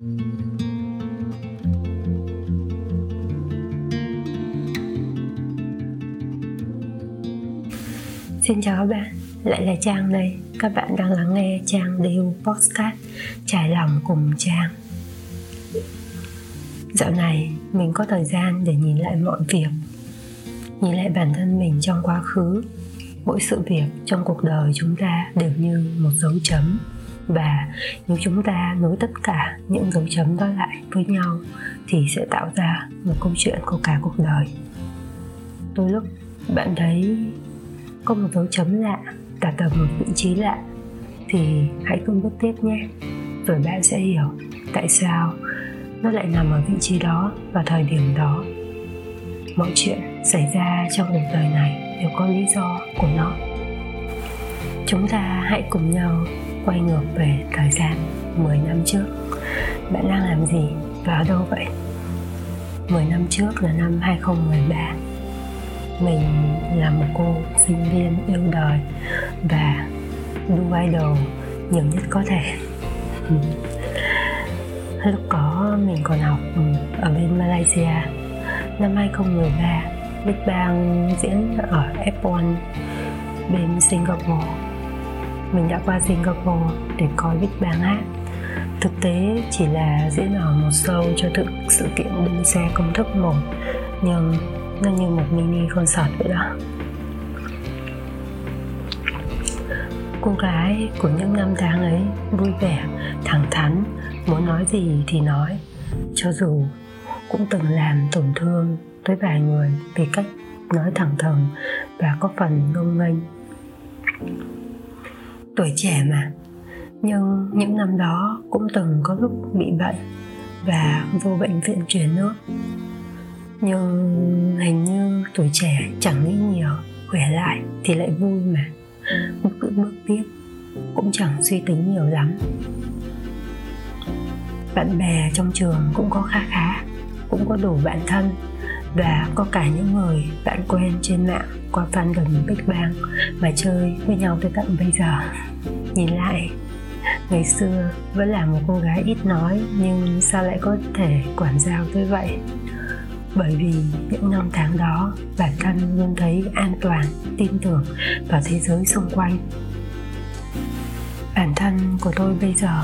Xin chào các bạn, lại là Trang đây. Các bạn đang lắng nghe Trang Điêu Podcast Trải lòng cùng Trang. Dạo này mình có thời gian để nhìn lại mọi việc Nhìn lại bản thân mình trong quá khứ Mỗi sự việc trong cuộc đời chúng ta đều như một dấu chấm và nếu chúng ta nối tất cả những dấu chấm đó lại với nhau Thì sẽ tạo ra một câu chuyện của cả cuộc đời. Đôi lúc bạn thấy có một dấu chấm lạ đặt ở một vị trí lạ, thì hãy cứ bước tiếp nhé. Rồi bạn sẽ hiểu tại sao nó lại nằm ở vị trí đó vào thời điểm đó. Mọi chuyện xảy ra trong cuộc đời này đều có lý do của nó. Chúng ta hãy cùng nhau quay ngược về thời gian 10 năm trước. Bạn đang làm gì và ở đâu vậy? 10 năm trước là năm 2013 mình là một cô sinh viên yêu đời và đu idol nhiều nhất có thể. Lúc có mình còn học ở bên Malaysia. Năm 2013 Big Bang diễn ở F1 bên Singapore mình đã qua Singapore để coi Big Bang hát thực tế chỉ là diễn ở một show cho thực sự kiện đua xe công thức một, nhưng nó như một mini concert vậy đó. Cô gái của những năm tháng ấy vui vẻ, thẳng thắn, muốn nói gì thì nói. Cho dù cũng từng làm tổn thương tới vài người vì cách nói thẳng thừng và có phần ngông nghênh tuổi trẻ mà. Nhưng những năm đó cũng từng có lúc bị bệnh và vô bệnh viện truyền nước. Nhưng hình như tuổi trẻ chẳng nghĩ nhiều, khỏe lại thì lại vui mà. Bước cứ bước tiếp cũng chẳng suy tính nhiều lắm. Bạn bè trong trường cũng có khá khá, cũng có đủ bạn thân và có cả những người bạn quen trên mạng qua fan gần Big Bang mà chơi với nhau tới tận bây giờ. Nhìn lại, ngày xưa vẫn là một cô gái ít nói nhưng sao lại có thể quản giao tới vậy? Bởi vì những năm tháng đó, bản thân luôn thấy an toàn, tin tưởng vào thế giới xung quanh. Bản thân của tôi bây giờ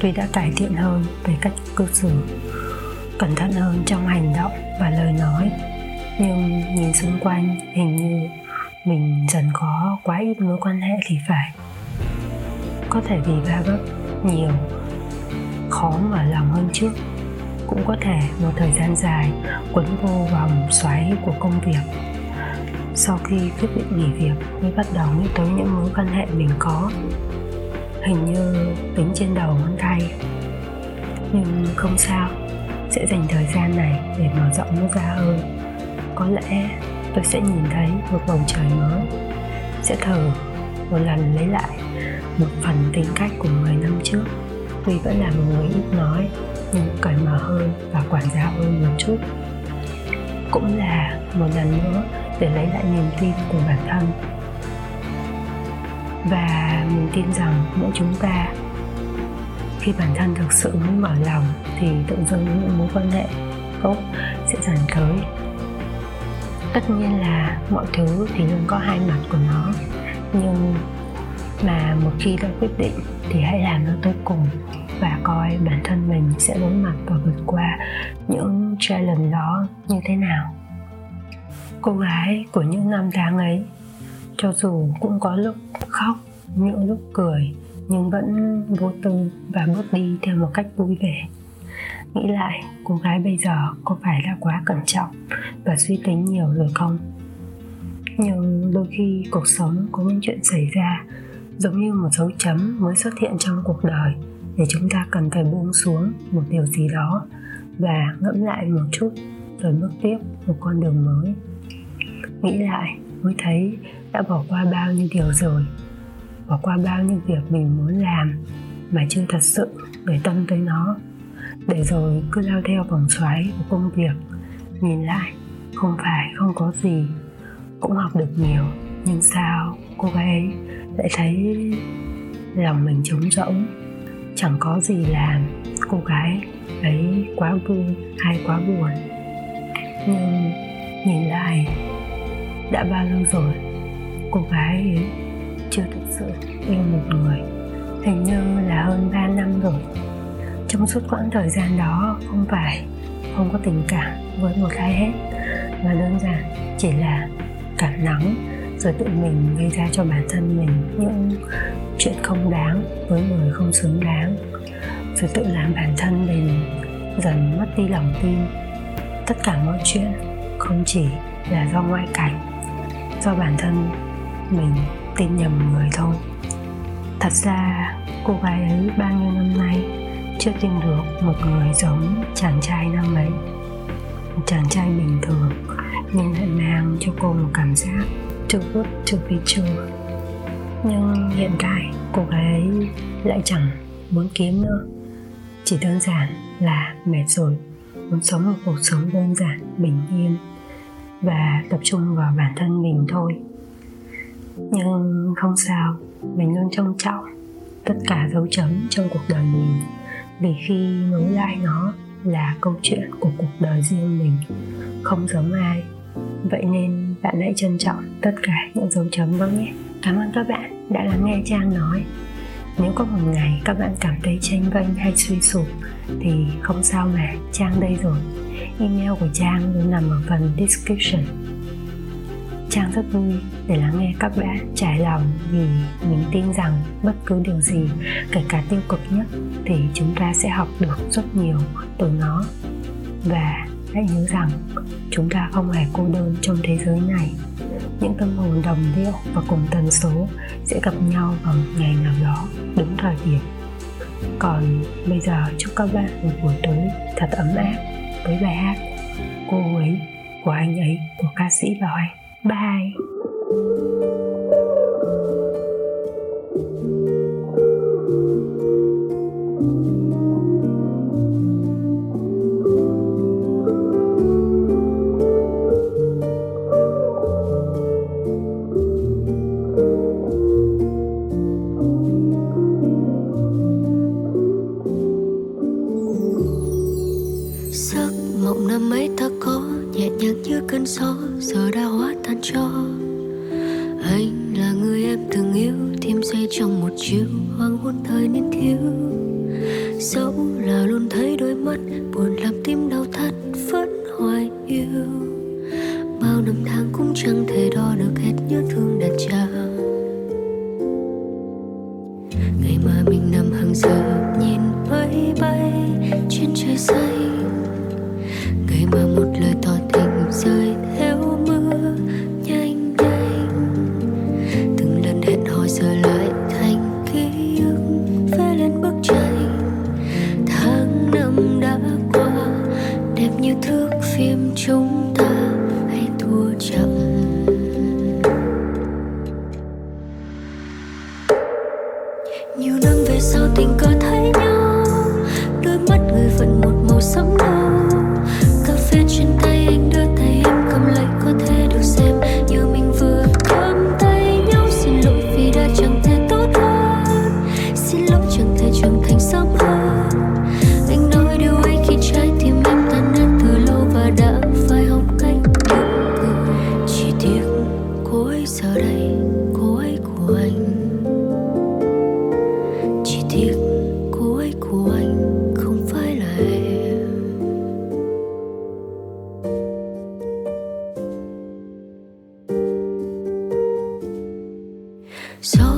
tuy đã cải thiện hơn về cách cư xử cẩn thận hơn trong hành động và lời nói. Nhưng nhìn xung quanh, hình như mình dần có quá ít mối quan hệ thì phải. Có thể vì va vấp nhiều, khó mở lòng hơn trước. Cũng có thể một thời gian dài quấn vô vòng xoáy của công việc. Sau khi quyết định nghỉ việc, mới bắt đầu nghĩ tới những mối quan hệ mình có. Hình như tính trên đầu ngón tay. Nhưng không sao sẽ dành thời gian này để mở rộng nó ra hơn. Có lẽ tôi sẽ nhìn thấy một bầu trời mới. Sẽ thử một lần lấy lại một phần tính cách của 10 năm trước. Tuy vẫn là một người ít nói, nhưng cởi mở hơn và quản giáo hơn một chút. Cũng là một lần nữa để lấy lại niềm tin của bản thân. Và mình tin rằng mỗi chúng ta khi bản thân thực sự muốn mở lòng thì tự dưng những mối quan hệ tốt sẽ dần tới. Tất nhiên là mọi thứ thì luôn có hai mặt của nó, nhưng mà một khi đã quyết định thì hãy làm nó tới cùng và coi bản thân mình sẽ đối mặt và vượt qua những challenge đó như thế nào. Cô gái của những năm tháng ấy, cho dù cũng có lúc khóc, những lúc cười nhưng vẫn vô tư và bước đi theo một cách vui vẻ. Nghĩ lại, cô gái bây giờ có phải là quá cẩn trọng và suy tính nhiều rồi không? Nhưng đôi khi cuộc sống có những chuyện xảy ra giống như một dấu chấm mới xuất hiện trong cuộc đời để chúng ta cần phải buông xuống một điều gì đó và ngẫm lại một chút rồi bước tiếp một con đường mới. Nghĩ lại, mới thấy đã bỏ qua bao nhiêu điều rồi bỏ qua bao nhiêu việc mình muốn làm mà chưa thật sự để tâm tới nó. Để rồi cứ lao theo vòng xoáy của công việc, nhìn lại, không phải không có gì cũng học được nhiều. Nhưng sao cô gái ấy lại thấy lòng mình trống rỗng? Chẳng có gì làm, cô gái ấy quá vui hay quá buồn. Nhưng nhìn lại, đã bao lâu rồi cô gái ấy chưa thực sự yêu một người. Hình như là hơn 3 năm rồi. Trong suốt quãng thời gian đó, không phải không có tình cảm với một ai hết. Mà đơn giản chỉ là cảm nắng, rồi tự mình gây ra cho bản thân mình những chuyện không đáng, với người không xứng đáng. Rồi tự làm bản thân mình dần mất đi lòng tin. Tất cả mọi chuyện không chỉ là do ngoại cảnh, do bản thân mình tin nhầm người thôi. Thật ra, cô gái ấy bao nhiêu năm nay chưa tìm được một người giống chàng trai năm ấy. Một chàng trai bình thường, nhưng lại mang cho cô một cảm giác trực good trực be chưa nhưng hiện tại, cô gái ấy lại chẳng muốn kiếm nữa. Chỉ đơn giản là mệt rồi, muốn sống một cuộc sống đơn giản, bình yên và tập trung vào bản thân mình thôi nhưng không sao, mình luôn trân trọng tất cả dấu chấm trong cuộc đời mình. Vì khi nối lại nó là câu chuyện của cuộc đời riêng mình, không giống ai. Vậy nên bạn hãy trân trọng tất cả những dấu chấm đó nhé. Cảm ơn các bạn đã lắng nghe trang nói. Nếu có một ngày các bạn cảm thấy tranh vênh hay suy sụp, thì không sao mà, trang đây rồi. Email của trang luôn nằm ở phần description. Trang rất vui để lắng nghe các bạn trải lòng vì mình tin rằng bất cứ điều gì, kể cả tiêu cực nhất thì chúng ta sẽ học được rất nhiều từ nó. Và hãy nhớ rằng chúng ta không hề cô đơn trong thế giới này. Những tâm hồn đồng điệu và cùng tần số sẽ gặp nhau vào một ngày nào đó đúng thời điểm. Còn bây giờ chúc các bạn một buổi tối thật ấm áp với bài hát Cô ấy của anh ấy của ca sĩ Bảo Anh. Bye. Giây trong một chiều hoàng hôn thời niên thiếu. Dẫu là luôn thấy đôi mắt buồn làm tim đau thắt nhiều năm về sau tình cờ thấy nhau, đôi mắt người vẫn một màu sẫm nâu cà phê trên tay So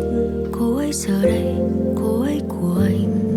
biết cô ấy giờ đây cô ấy của anh.